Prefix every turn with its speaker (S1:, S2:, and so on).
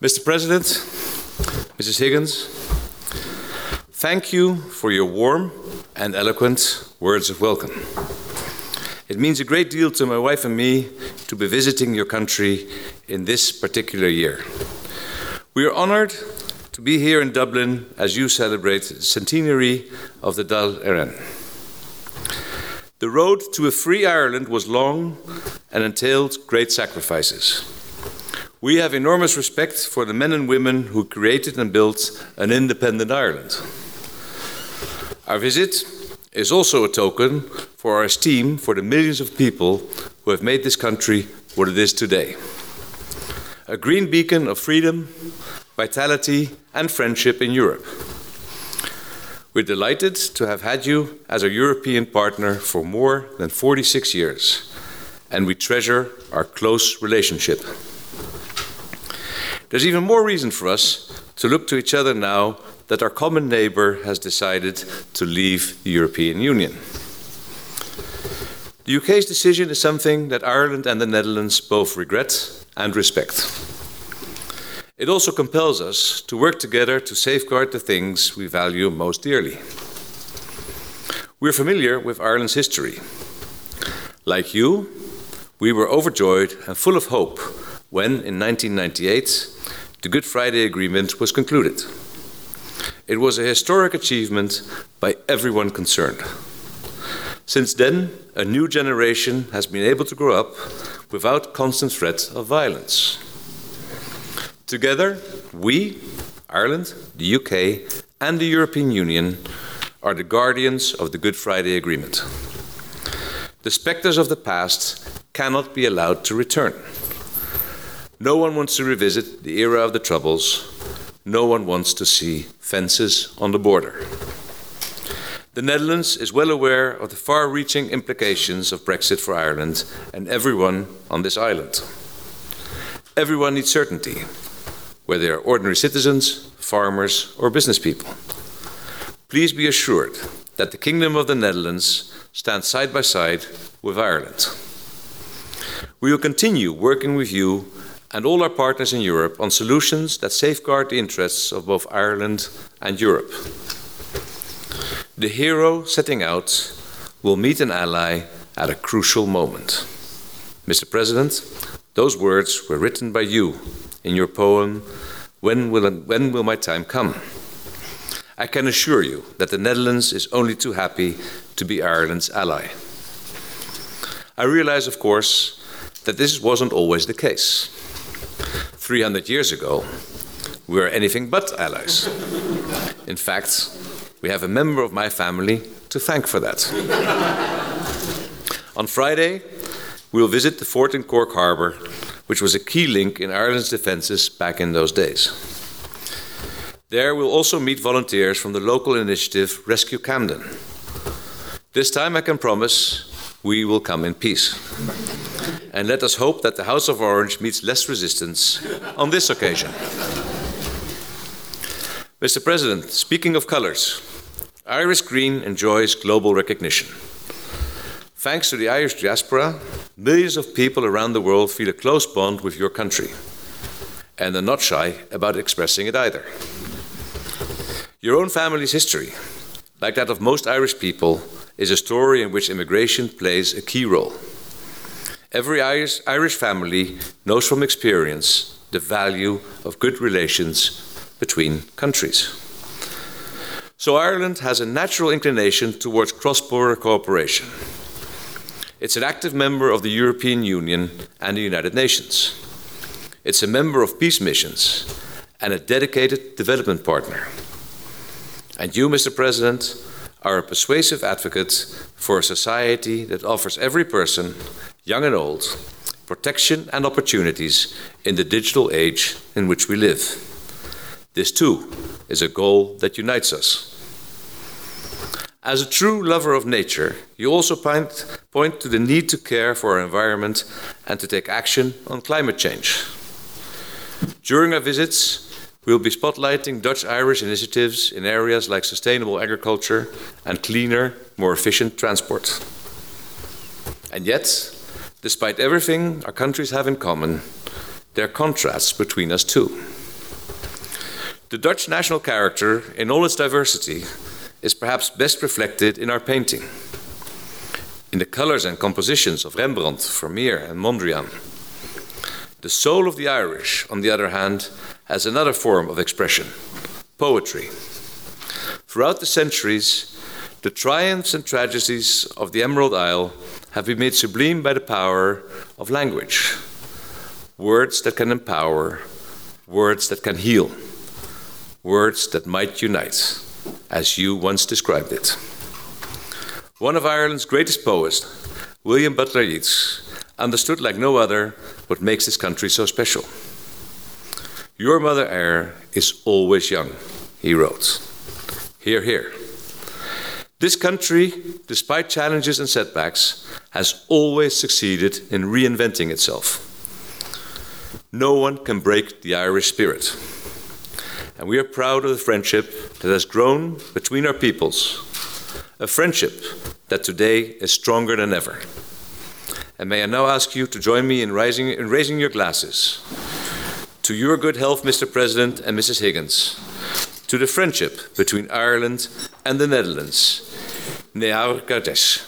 S1: Mr. President, Mrs. Higgins, thank you for your warm and eloquent words of welcome. It means a great deal to my wife and me to be visiting your country in this particular year. We are honored to be here in Dublin as you celebrate the centenary of the Dáil Éireann. The road to a free Ireland was long and entailed great sacrifices. We have enormous respect for the men and women who created and built an independent Ireland. Our visit is also a token for our esteem for the millions of people who have made this country what it is today. A green beacon of freedom, vitality, and friendship in Europe. We're delighted to have had you as our European partner for more than 46 years, and we treasure our close relationship. There's even more reason for us to look to each other now that our common neighbour has decided to leave the European Union. The UK's decision is something that Ireland and the Netherlands both regret and respect. It also compels us to work together to safeguard the things we value most dearly. We're familiar with Ireland's history. Like you, we were overjoyed and full of hope when, in 1998, the Good Friday Agreement was concluded. It was a historic achievement by everyone concerned. Since then, a new generation has been able to grow up without constant threat of violence. Together, we, Ireland, the UK, and the European Union are the guardians of the Good Friday Agreement. The spectres of the past cannot be allowed to return. No one wants to revisit the era of the Troubles. No one wants to see fences on the border. The Netherlands is well aware of the far reaching implications of Brexit for Ireland and everyone on this island. Everyone needs certainty whether they are ordinary citizens, farmers, or business people. Please be assured that the Kingdom of the Netherlands stands side by side with Ireland. We will continue working with you and all our partners in Europe on solutions that safeguard the interests of both Ireland and Europe. The hero setting out will meet an ally at a crucial moment. Mr. President, those words were written by you in your poem, when will, when will My Time Come? I can assure you that the Netherlands is only too happy to be Ireland's ally. I realize, of course, that this wasn't always the case. 300 years ago, we were anything but allies. In fact, we have a member of my family to thank for that. On Friday, we will visit the fort in Cork Harbour which was a key link in Ireland's defences back in those days. There we'll also meet volunteers from the local initiative Rescue Camden. This time I can promise we will come in peace. And let us hope that the House of Orange meets less resistance on this occasion. Mr. President, speaking of colours, Irish Green enjoys global recognition. Thanks to the Irish diaspora, millions of people around the world feel a close bond with your country and are not shy about expressing it either. Your own family's history, like that of most Irish people, is a story in which immigration plays a key role. Every Irish, family knows from experience the value of good relations between countries. So Ireland has a natural inclination towards cross border cooperation. It's an active member of the European Union and the United Nations. It's a member of peace missions and a dedicated development partner. And you, Mr. President, are a persuasive advocate for a society that offers every person, young and old, protection and opportunities in the digital age in which we live. This, too, is a goal that unites us. As a true lover of nature, you also point, point, to the need to care for our environment and to take action on climate change. During our visits, we'll be spotlighting Dutch Irish initiatives in areas like sustainable agriculture and cleaner, more efficient transport. And yet, despite everything our countries have in common, there are contrasts between us too. The Dutch national character, in all its diversity, is perhaps best reflected in our painting, in the colors and compositions of Rembrandt, Vermeer, and Mondrian. The soul of the Irish, on the other hand, has another form of expression poetry. Throughout the centuries, the triumphs and tragedies of the Emerald Isle have been made sublime by the power of language. Words that can empower, words that can heal, words that might unite, as you once described it. One of Ireland's greatest poets, William Butler Yeats, understood like no other what makes this country so special. Your Mother Eire is always young, he wrote. Hear, hear. This country, despite challenges and setbacks, has always succeeded in reinventing itself. No one can break the Irish spirit. And we are proud of the friendship that has grown between our peoples, a friendship that today is stronger than ever. And may I now ask you to join me in, rising, in raising your glasses to your good health, Mr. President and Mrs. Higgins, to the friendship between Ireland and the Netherlands. de Arcades.